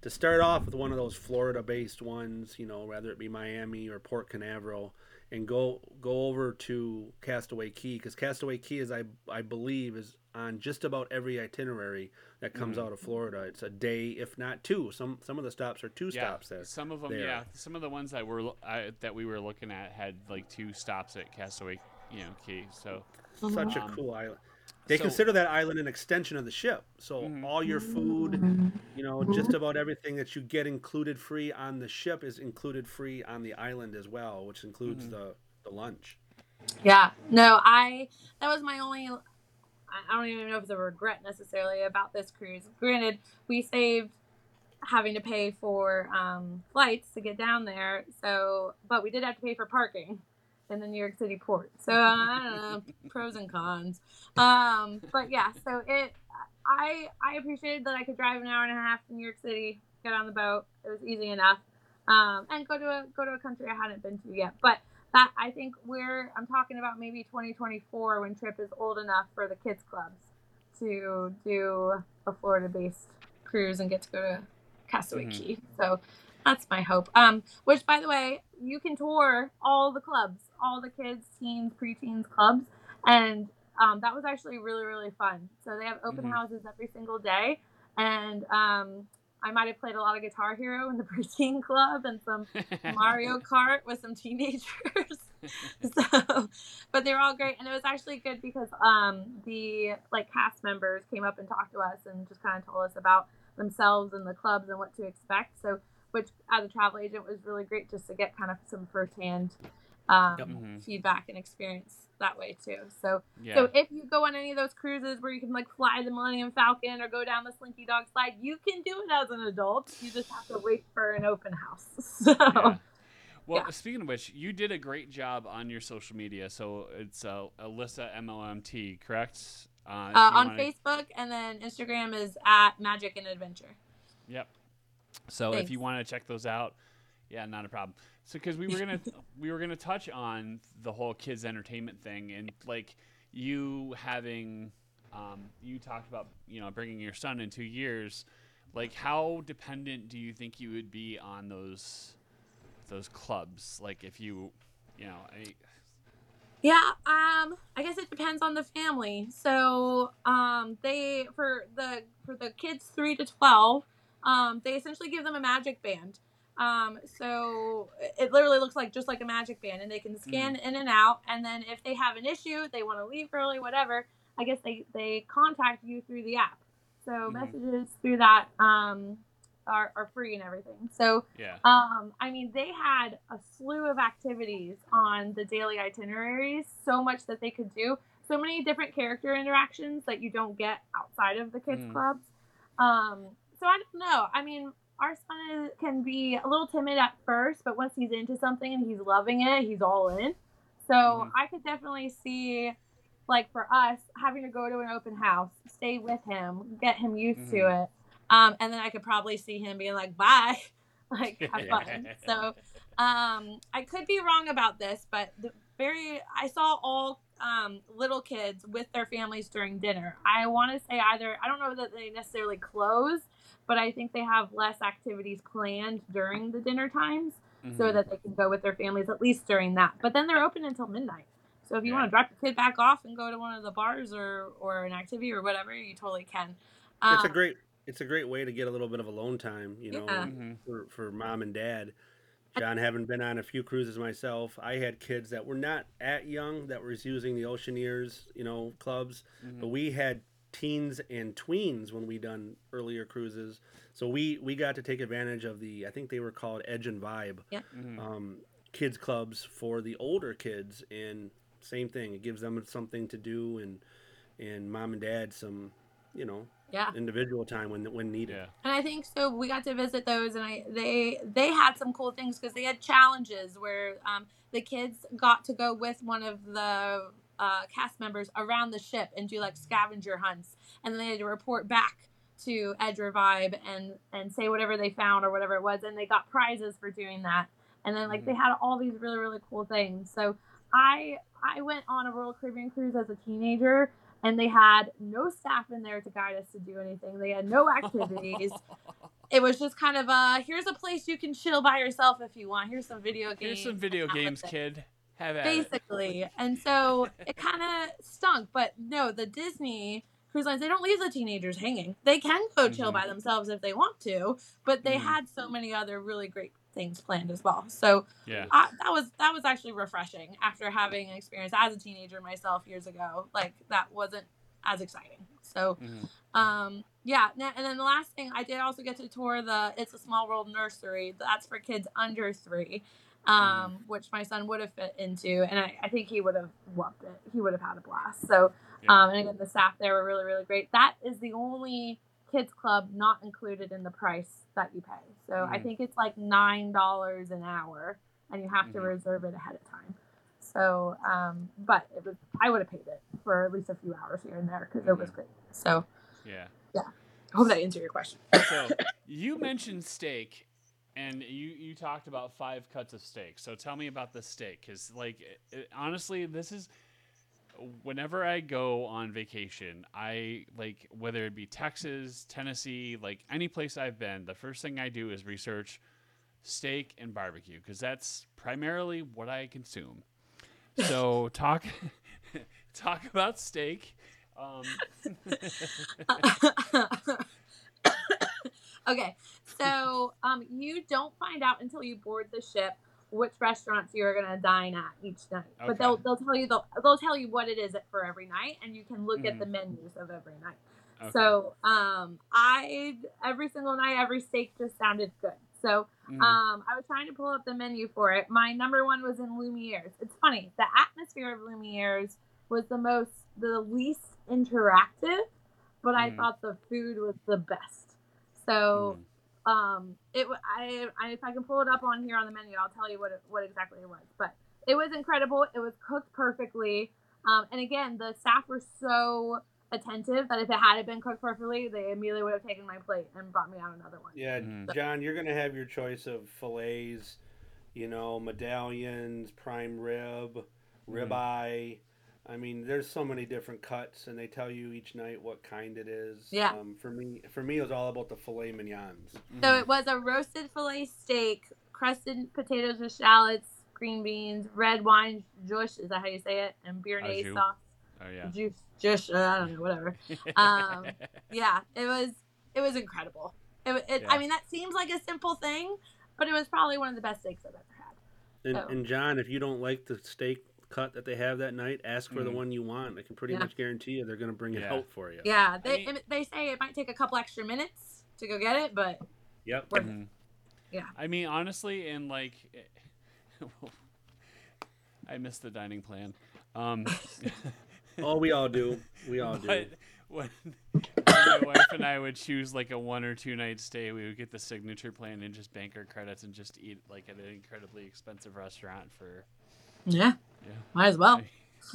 S2: to start off with one of those Florida-based ones, you know, whether it be Miami or Port Canaveral, and go go over to Castaway Cay because Castaway Cay is I I believe is on just about every itinerary that comes
S1: Mhm.
S2: out of Florida. It's a day, if not two. Some some of the stops are two
S1: yeah,
S2: stops there.
S1: some of them,
S2: there.
S1: yeah, some of the ones that were I, that we were looking at had like two stops at Castaway, you know, Key. So
S2: Such a
S1: Um,
S2: cool island. They
S1: so-
S2: consider that island an extension of the ship. So
S1: Mhm.
S2: all your food, you know, just about everything that you get included free on the ship is included free on the island as well, which includes
S1: Mhm.
S2: the the lunch.
S3: Yeah. No, I that was my only I I don't even know if it's a regret necessarily about this cruise. Granted, we saved having to pay for um, flights to get down there, so but we did have to pay for parking in the New York City port. So I don't know, pros and cons. Um, but yeah, so it I I appreciated that I could drive an hour and a half to New York City, get on the boat. It was easy enough. Um, and go to a go to a country I hadn't been to yet. But that I think we're I'm talking about maybe 2024 when Trip is old enough for the kids clubs to do a Florida based cruise and get to go to Castaway
S1: Mhm.
S3: Key. So that's my hope. Um, which by the way, you can tour all the clubs, all the kids, teens, preteens clubs, and um, that was actually really really fun. So they have open
S1: Mhm.
S3: houses every single day, and um, I might have played a lot of Guitar Hero in the preteen club and some Mario Kart with some teenagers. so, but they were all great, and it was actually good because um, the like cast members came up and talked to us and just kind of told us about themselves and the clubs and what to expect. So, which as a travel agent was really great just to get kind of some firsthand um,
S2: Yep.
S1: Mhm.
S3: feedback and experience that way too. So,
S1: Yeah.
S3: so if you go on any of those cruises where you can like fly the Millennium Falcon or go down the Slinky Dog slide, you can do it as an adult. You just have to wait for an open house. So.
S1: Yeah. Well,
S3: Yeah.
S1: speaking of which, you did a great job on your social media. So it's uh, Alyssa MLMT, correct? Uh,
S3: Uh, on
S1: wanna-
S3: Facebook and then Instagram is at Magic and Adventure.
S1: Yep. So if you want to check those out, yeah, not a problem. So because we were gonna we were gonna touch on the whole kids entertainment thing and like you having um, you talked about you know bringing your son in two years, like how dependent do you think you would be on those those clubs? Like if you you know I,
S3: Yeah, um, I guess it depends on the family. So, um, they for the for the kids three to twelve, um, they essentially give them a magic band. Um, so it literally looks like just like a magic band, and they can scan in and out. And then if they have an issue, they want to leave early, whatever. I guess they they contact you through the app. So
S1: Mhm.
S3: messages through that um, are are free and everything. So
S1: yeah
S3: um, I mean, they had a slew of activities on the daily itineraries, so much that they could do, so many different character interactions that you don't get outside of the kids'
S1: Mm.
S3: clubs. Um, so I don't know. I mean, our son is, can be a little timid at first, but once he's into something and he's loving it, he's all in. So
S1: Mhm.
S3: I could definitely see, like for us, having to go to an open house, stay with him, get him used
S1: Mhm.
S3: to it, um, and then I could probably see him being like, "Bye." like have fun. So um, I could be wrong about this, but the very I saw all um, little kids with their families during dinner. I want to say either I don't know that they necessarily close, but I think they have less activities planned during the dinner times so
S1: Mhm.
S3: that they can go with their families at least during that. But then they're open until midnight. So if you
S1: Yeah.
S3: want to drop your kid back off and go to one of the bars or or an activity or whatever, you totally can. Um,
S2: it's a great it's a great way to get a little bit of alone time, you know,
S3: Yeah.
S1: Mhm.
S2: for, for mom and dad. John, having been on a few cruises myself, I had kids that were not at young that was using the Oceaneers, you know, clubs,
S1: Mhm.
S2: but we had teens and tweens when we done earlier cruises. So we we got to take advantage of the I think they were called Edge and Vibe
S1: Mhm.
S2: um, kids clubs for the older kids and same thing it gives them something to do and and mom and dad some you know
S3: yeah.
S2: individual time when when needed
S1: yeah
S3: And I think so. We got to visit those, and I they they had some cool things because they had challenges where um, the kids got to go with one of the uh, cast members around the ship and do like scavenger hunts, and then they had to report back to Edge or Vibe and and say whatever they found or whatever it was, and they got prizes for doing that. And then like they had all these really really cool things. So I I went on a Royal Caribbean cruise as a teenager and they had no staff in there to guide us to do anything. They had no activities. it was just kind of uh here's a place you can chill by yourself if you want. Here's some video games.
S1: Here's some video
S3: and that was
S1: games, kid. At it.
S3: Basically. And so it kind of stunk, but no, the Disney cruise lines they don't leave the teenagers hanging. They can go chill
S1: Mhm.
S3: by themselves if they want to, but they
S1: Mhm.
S3: had so many other really great things planned as well. So
S1: Yeah.
S3: I, that was that was actually refreshing after having an experience as a teenager myself years ago. Like that wasn't as exciting. So
S1: Mhm.
S3: um yeah and then the last thing i did also get to tour the it's a small world nursery that's for kids under three um which my son would have fit into and I, I think he would have loved it he would have had a blast so
S1: Yeah.
S3: um and again the staff there were really really great that is the only kids club not included in the price that you pay so i
S1: Mhm.
S3: think it's like nine dollars an hour and you have to
S1: Mhm.
S3: reserve it ahead of time so um but it was i would have paid it for at least a few hours here and there because it was
S1: Mhm.
S3: great so
S1: yeah, Yeah.
S3: I hope that answered your question.
S1: So you mentioned steak, and you you talked about five cuts of steak. So tell me about the steak, because like it, it- honestly, this is whenever I go on vacation, I like whether it be Texas, Tennessee, like any place I've been, the first thing I do is research steak and barbecue because that's primarily what I consume. So talk talk about steak. Um,
S3: okay, so um, you don't find out until you board the ship which restaurants you're gonna dine at each night. But they'll they'll tell you they'll, they'll tell you what it is for every night, and you can look at
S1: Mhm.
S3: the menus of every night.
S1: okay.
S3: So um, I every single night every steak just sounded good. So
S1: Mhm.
S3: um, I was trying to pull up the menu for it. My number one was in Lumiere's. It's funny, the atmosphere of Lumiere's was the most, the least interactive, but I
S1: Mm.
S3: thought the food was the best. So
S1: Mm.
S3: Um, it I, I if I can pull it up on here on the menu, I'll tell you what it, what exactly it was. But it was incredible. It was cooked perfectly. Um, and again, the staff were so attentive that if it hadn't been cooked perfectly, they immediately would have taken my plate and brought me out another one.
S2: Yeah,
S1: Mhm.
S2: John, you're gonna have your choice of fillets, you know, medallions, prime rib, ribeye. I mean, there's so many different cuts, and they tell you each night what kind it is.
S3: Yeah.
S2: Um, for me, for me, it was all about the filet mignons.
S3: So
S1: Mhm.
S3: it was a roasted filet steak, crusted potatoes with shallots, green beans, red wine juice, is that how you say it? And béarnaise
S1: jus.
S3: sauce.
S1: oh yeah.
S3: Juice, juice, uh, I don't know, whatever. um, yeah, it was it was incredible. It, it
S1: yeah.
S3: I mean, that seems like a simple thing, but it was probably one of the best steaks I've ever had.
S2: And,
S3: Oh.
S2: and John, if you don't like the steak cut that they have that night, ask for the
S1: Mhm.
S2: one you want. I can pretty
S3: Yeah.
S2: much guarantee you they're gonna bring it
S1: Yeah.
S2: out for you.
S3: Yeah, they
S1: mean-
S3: they say it might take a couple extra minutes to go get it, but
S2: Yep.
S3: Worth it.
S1: Mhm.
S3: Yeah.
S1: I mean, honestly, and like, I miss the dining plan. Um,
S2: Oh, we all do. We all do.
S1: but when, when my wife and I would choose like a one or two night stay, we would get the signature plan and just bank our credits and just eat like at an incredibly expensive restaurant for.
S3: yeah,
S1: Yeah.
S3: might as well.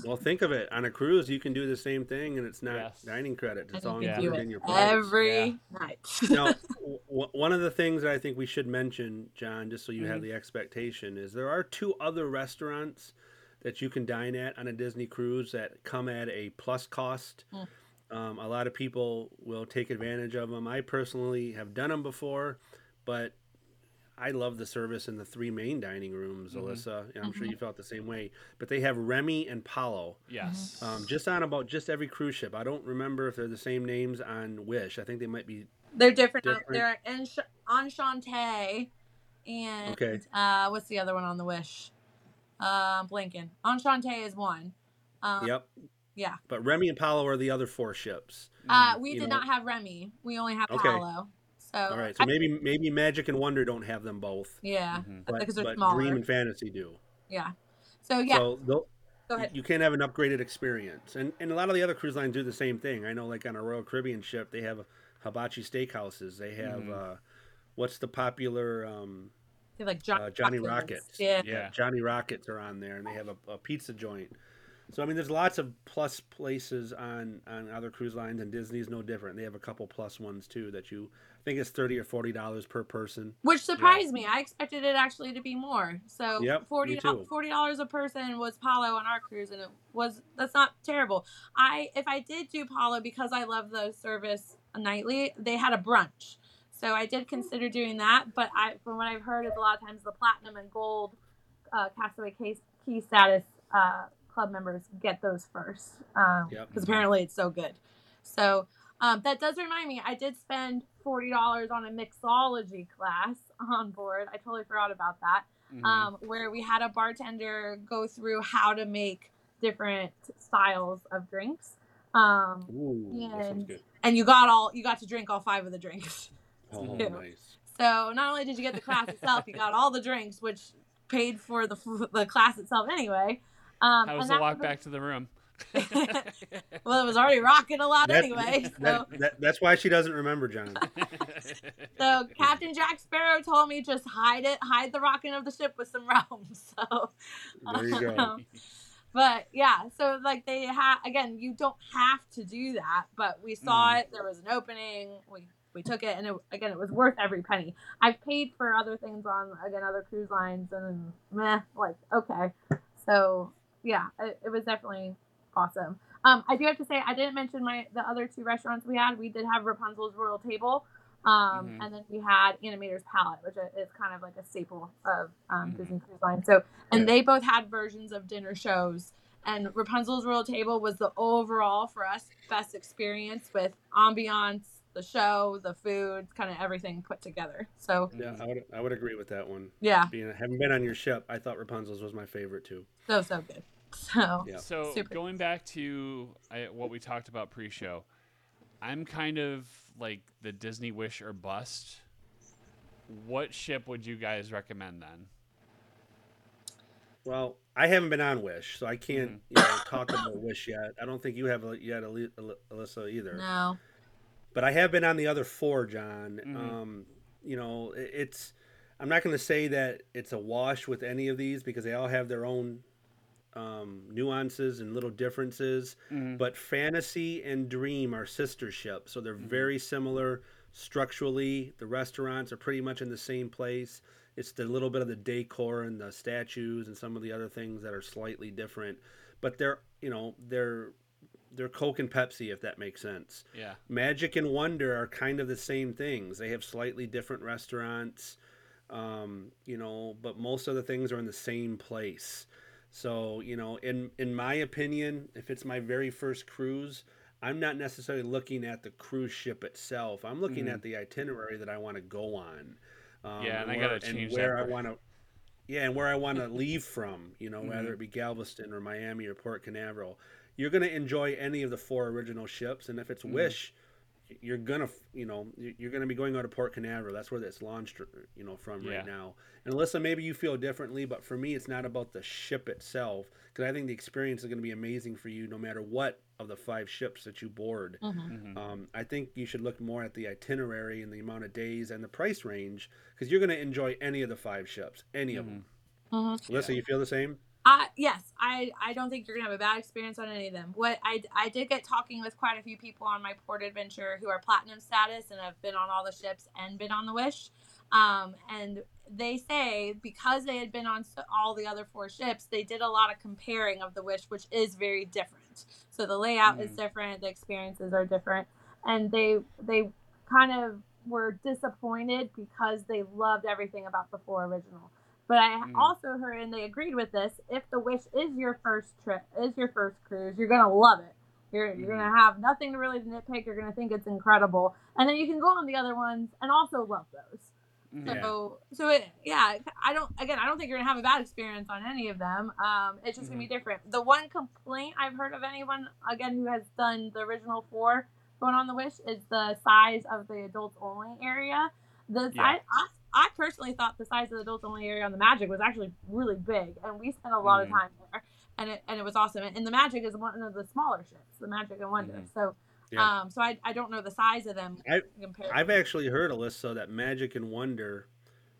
S2: Well, think of it. On a cruise, you can do the same thing, and it's not
S1: Yes.
S2: dining credit.
S3: And
S2: It's
S3: you
S2: all
S3: can
S1: Yeah.
S3: do
S2: included
S3: it
S2: in your price.
S3: every
S1: Yeah.
S3: night.
S2: now, w- one of the things that I think we should mention, John, just so you have
S1: Mhm.
S2: the expectation, is there are two other restaurants that you can dine at on a Disney cruise that come at a plus cost.
S3: Mm.
S2: Um, a lot of people will take advantage of them. I personally have done them before, but I love the service in the three main dining rooms,
S1: Mhm.
S2: Alyssa. and I'm sure
S3: Mhm.
S2: you felt the same way. But they have Remy and Palo.
S1: Yes.
S2: Um, just on about just every cruise ship. I don't remember if they're the same names on Wish. I think they might be
S3: They're different. uh,
S2: Different.
S3: They're Ench- Enchante and
S2: Okay.
S3: uh, what's the other one on the Wish? Um, Blinken. Enchante is one. Um,
S2: Yep.
S3: yeah.
S2: But Remy and Palo are the other four ships.
S3: Uh,
S1: Mm.
S3: we
S2: You
S3: did
S2: know-
S3: not have Remy. We only have
S2: Okay.
S3: Palo. So
S2: All right. So
S3: I-
S2: maybe maybe Magic and Wonder don't have them both,
S3: yeah,
S1: Mhm.
S2: but,
S3: because they're
S2: but
S3: smaller.
S2: Dream and Fantasy do.
S3: yeah. So yeah,
S2: So they'll-
S3: go ahead.
S2: you can't have an upgraded experience, and and a lot of the other cruise lines do the same thing. I know, like on a Royal Caribbean ship, they have hibachi steakhouses. They have
S1: Mhm.
S2: uh, what's the popular um,
S3: They have, like Johnny,
S2: uh, Johnny
S3: Rockets.
S2: Rockets?
S3: Yeah.
S1: Yeah.
S2: Johnny Rockets are on there, and they have a, a pizza joint. So I mean, there's lots of plus places on on other cruise lines, and Disney's no different. They have a couple plus ones too that you I think it's thirty or forty dollars per person.
S3: Which surprised me. I expected it actually to be more. So
S2: Yep,
S3: forty dollars a person was Palo on our cruise, and it was that's not terrible. I if I did do Palo because I love the service nightly, they had a brunch, so I did consider doing that. But I from what I've heard is a lot of times the platinum and gold uh, Castaway Cay, key status uh, club members get those first because
S2: Yep.
S3: apparently it's so good. So um, that does remind me, I did spend forty dollars on a mixology class on board. I totally forgot about that.
S1: Mhm.
S3: Um, where we had a bartender go through how to make different styles of drinks. Um,
S2: Ooh, that sounds
S3: And-
S2: good.
S3: and you got all you got to drink all five of the drinks.
S2: Oh, nice.
S3: So not only did you get the class itself, you got all the drinks, which paid for the the class itself anyway. Um,
S1: How was
S3: and
S1: the walk
S3: was-
S1: back to the room?
S3: Well, it was already rocking a lot
S2: That-
S3: anyway. So.
S2: That, that, that's why she doesn't remember, John.
S3: So Captain Jack Sparrow told me just hide it, hide the rocking of the ship with some rum. So,
S2: There you go.
S3: um, but yeah, so like they have again, you don't have to do that, but we saw
S1: Mm.
S3: it. There was an opening. We we took it, and it, again, it was worth every penny. I've paid for other things on again other cruise lines, and meh, like okay. So yeah, it, it was definitely awesome. Um, I do have to say I didn't mention my the other two restaurants we had. We did have Rapunzel's Royal Table, um,
S1: Mhm.
S3: and then we had Animator's Palette, which is kind of like a staple of um,
S1: Mhm.
S3: Disney Cruise Line. So, and
S2: Yeah.
S3: they both had versions of dinner shows. And Rapunzel's Royal Table was the overall for us best experience with ambiance, the show, the food, kind of everything put together. So
S2: Yeah, I would I would agree with that one.
S3: yeah,
S2: Being having been on your ship, I thought Rapunzel's was my favorite too.
S3: so so good. So
S2: Yeah.
S1: So
S3: Super.
S1: going back to I, what we talked about pre-show, I'm kind of like the Disney Wish or bust. What ship would you guys recommend then?
S2: Well, I haven't been on Wish, so I can't
S1: Mhm.
S2: you know, talk about Wish yet. I don't think you have yet, Ali- Al- Alyssa either.
S3: no,
S2: But I have been on the other four, John.
S1: Mhm.
S2: Um, you know, i- it's. I'm not going to say that it's a wash with any of these because they all have their own um, nuances and little differences.
S1: Mhm.
S2: But Fantasy and Dream are sister ships, so they're
S1: Mhm.
S2: very similar structurally. The restaurants are pretty much in the same place. It's the little bit of the decor and the statues and some of the other things that are slightly different. But they're, you know, they're they're Coke and Pepsi if that makes sense.
S1: Yeah.
S2: Magic and Wonder are kind of the same things. They have slightly different restaurants, um, you know, but most of the things are in the same place. So, you know, in in my opinion, if it's my very first cruise, I'm not necessarily looking at the cruise ship itself. I'm looking
S1: Mhm.
S2: at the itinerary that I want to go on. Um,
S1: Yeah, and I
S2: where-
S1: gotta change that
S2: where I want to. Yeah, and where I want to leave from, you know,
S1: Mhm.
S2: whether it be Galveston or Miami or Port Canaveral, you're going to enjoy any of the four original ships. And if it's
S1: Mhm.
S2: Wish, you're gonna, you know, you're gonna be going out to Port Canaveral. That's where it's launched, you know, from
S1: Yeah.
S2: right now. And Alyssa, maybe you feel differently, but for me, it's not about the ship itself because I think the experience is going to be amazing for you, no matter what of the five ships that you board.
S3: Mhm.
S1: Mhm.
S2: Um, I think you should look more at the itinerary and the amount of days and the price range because you're going to enjoy any of the five ships, any of
S1: Mhm.
S2: them.
S3: Mhm.
S2: Alyssa,
S1: Yeah.
S2: you feel the same?
S3: Uh, yes, I, I don't think you're gonna have a bad experience on any of them. What I, I did get talking with quite a few people on my port adventure who are platinum status and have been on all the ships and been on the Wish, um, and they say because they had been on so- all the other four ships, they did a lot of comparing of the Wish, which is very different. So the layout is
S1: Mhm.
S3: different, the experiences are different, and they they kind of were disappointed because they loved everything about the four original. But I
S1: Mm.
S3: also heard, and they agreed with this. If the Wish is your first trip, is your first cruise, you're gonna love it. You're you're
S1: Mm-hmm.
S3: gonna have nothing to really nitpick. You're gonna think it's incredible, and then you can go on the other ones and also love those.
S1: Mhm.
S2: Yeah.
S3: So so it, yeah, I don't again I don't think you're gonna have a bad experience on any of them. Um, it's just gonna be different. The one complaint I've heard of anyone again who has done the original four going on the Wish is the size of the adults only area. The
S1: Yeah.
S3: size I, personally thought the size of the adults only area on the Magic was actually really big, and we spent a lot
S1: Mhm.
S3: of time there, and it and it was awesome. And the Magic is one of the smaller ships, the Magic and Wonder.
S1: Mhm.
S3: So.
S2: Yeah.
S3: Um, so I, I don't know the size of them
S2: I-. I've actually heard, Alyssa, that Magic and Wonder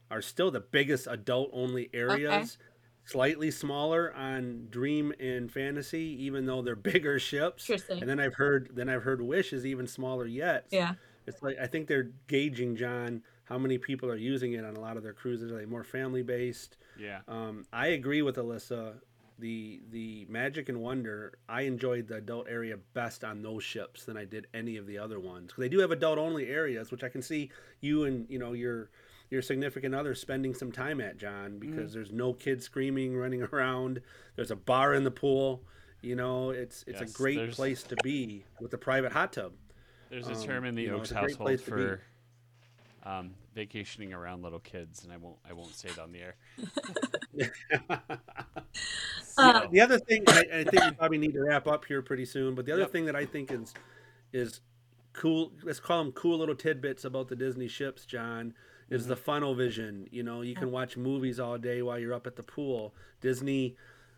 S2: are still the biggest adult only areas. Slightly smaller on Dream and Fantasy, even though they're bigger ships.
S3: Interesting.
S2: And then I've heard, then I've heard Wish is even smaller yet.
S3: yeah.
S2: It's like I think they're gauging John how many people are using it on a lot of their cruises. Are they more family based?
S1: Yeah.
S2: Um, I agree with Alyssa. The the Magic and Wonder, I enjoyed the adult area best on those ships than I did any of the other ones. 'Cause they do have adult only areas, which I can see you and you know your your significant other spending some time at, John, because there's no kids screaming, running around. There's a bar in the pool. You know, it's it's
S1: Yes,
S2: a great place to be with a private hot tub.
S1: There's a
S2: Um,
S1: term in the
S2: know,
S1: Oaks
S2: great
S1: household for um, vacationing around little kids, and I won't I won't say it on the air.
S3: Uh,
S2: the other thing, I, I think we probably need to wrap up here pretty soon. But the other
S1: Yep.
S2: thing that I think is is cool. Let's call them cool little tidbits about the Disney ships, John. Is
S1: Mm-hmm.
S2: the funnel vision? You know, you can watch movies all day while you're up at the pool. Disney,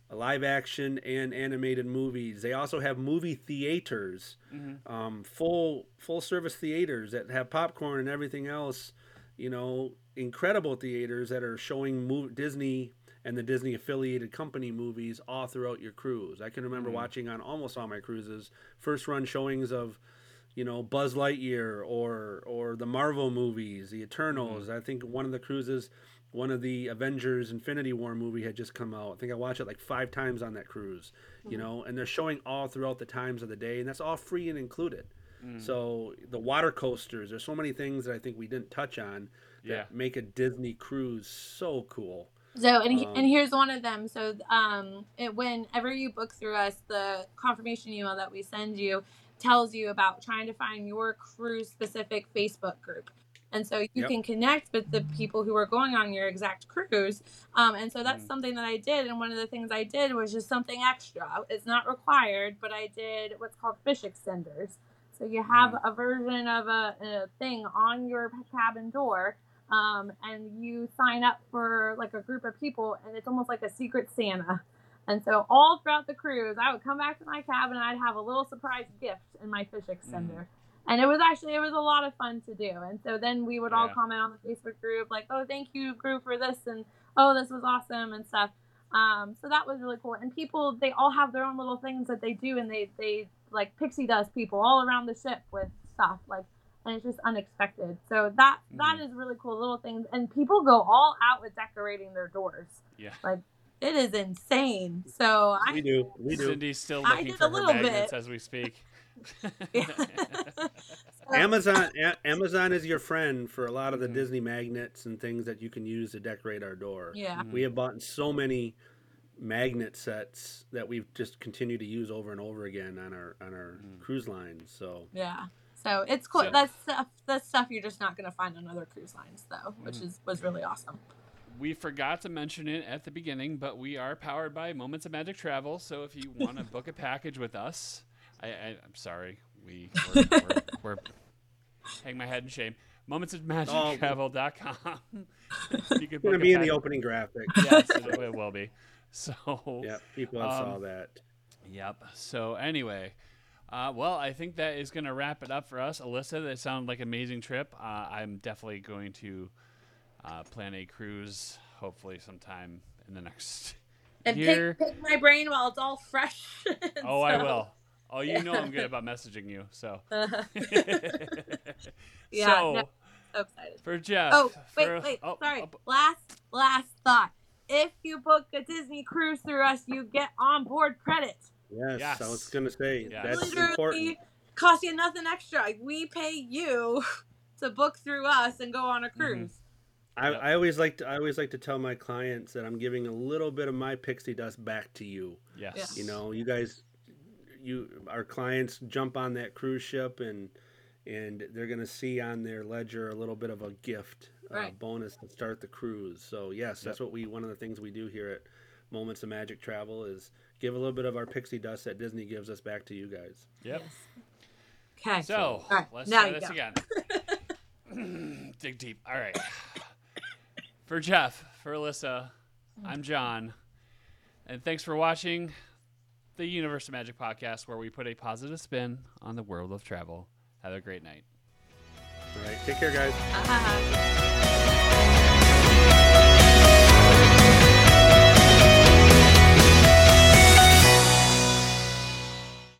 S2: live action and animated movies. They also have movie theaters,
S1: Mhm.
S2: um, full full service theaters that have popcorn and everything else. You know, incredible theaters that are showing mo- Disney and the Disney affiliated company movies all throughout your cruise. I can remember
S1: Mhm.
S2: watching on almost all my cruises first run showings of, you know, Buzz Lightyear or or the Marvel movies, the Eternals. I think one of the cruises one of the Avengers Infinity War movie had just come out. I think I watched it like five times on that cruise, you know, and they're showing all throughout the times of the day, and that's all free and included.
S1: Mm.
S2: So the water coasters, there's so many things that I think we didn't touch on that
S1: Yeah.
S2: make a Disney cruise so cool.
S3: So and, he-
S2: Um,
S3: and here's one of them. So um, it, whenever you book through us, the confirmation email that we send you tells you about trying to find your cruise specific Facebook group. And so you
S2: Yep.
S3: can connect with the people who are going on your exact cruise. Um, and so that's
S1: Mm.
S3: something that I did. And one of the things I did was just something extra. It's not required, but I did what's called fish extenders. So you have a version of a, a thing on your cabin door um, and you sign up for like a group of people and it's almost like a secret santa and so all throughout the cruise i would come back to my cabin and i'd have a little surprise gift in my fish extender and it was actually it was a lot of fun to do and so then we would all comment on the facebook group like oh thank you group for this and oh this was awesome and stuff um, so that was really cool and people they all have their own little things that they do and they they like pixie dust people all around the ship with stuff like and it's just unexpected. So that that is really cool little things, and people go all out with decorating their doors.
S1: Yeah.
S3: Like it is insane. So
S2: We
S3: I
S2: do, we do.
S1: Cindy's still
S3: I
S1: looking
S3: did
S1: for
S3: a
S1: her
S3: little
S1: magnets
S3: bit.
S1: as we speak.
S3: Yeah.
S2: Amazon A- Amazon is your friend for a lot of the
S1: Mhm.
S2: Disney magnets and things that you can use to decorate our door.
S3: yeah,
S1: Mhm.
S2: We have bought so many magnet sets that we've just continued to use over and over again on our on our
S1: Mhm.
S2: cruise lines. So
S3: yeah. So it's cool.
S1: So-
S3: that's stuff. That's stuff you're just not gonna find on other cruise lines, though, which
S1: Mhm.
S3: is was really awesome.
S1: We forgot to mention it at the beginning, but we are powered by Moments of Magic Travel. So if you want to book a package with us, I, I, I'm sorry, we we're, we're, we're hang my head in shame. Momentsofmagictravel.com. you can
S2: it's gonna
S1: book a
S2: be in the opening graphic.
S1: Yes, it, it will be. So
S2: yeah, people have saw
S1: Um,
S2: that.
S1: Yep. So anyway, uh, well, I think that is going to wrap it up for us. Alyssa, that sounded like an amazing trip. Uh, I'm definitely going to uh, plan a cruise, hopefully sometime in the next
S3: And
S1: year.
S3: pick, pick my brain while it's all fresh.
S1: oh, I will. Oh, you know I'm good about messaging you. So.
S3: Yeah,
S1: so
S3: no. so excited.
S1: for Jeff.
S3: Oh, wait,
S1: for-
S3: wait,
S1: oh,
S3: sorry.
S1: oh,
S3: Last, last thought. If you book a Disney cruise through us, you get onboard credit.
S2: Yes,
S1: Yes.
S2: I was gonna say
S1: Yes.
S2: that's
S3: Literally
S2: important.
S3: cost you nothing extra. We pay you to book through us and go on a mm-hmm. cruise.
S2: I,
S1: Yep.
S2: I always like to I always like to tell my clients that I'm giving a little bit of my pixie dust back to you.
S1: yes.
S2: You know, you guys, you our clients jump on that cruise ship and and they're gonna see on their ledger a little bit of a gift uh, bonus to start the cruise. So yes, that's what we one of the things we do here at Moments of Magic Travel is give a little bit of our pixie dust that Disney gives us back to you guys.
S1: Yep.
S3: Okay.
S1: So
S3: right,
S1: let's
S3: now
S1: try this
S3: go.
S1: again. Dig deep. All right. For Jeff, for Alyssa, I'm John, and thanks for watching the Universe of Magic podcast, where we put a positive spin on the world of travel. Have a great night.
S2: All right, take care, guys.
S3: Bye.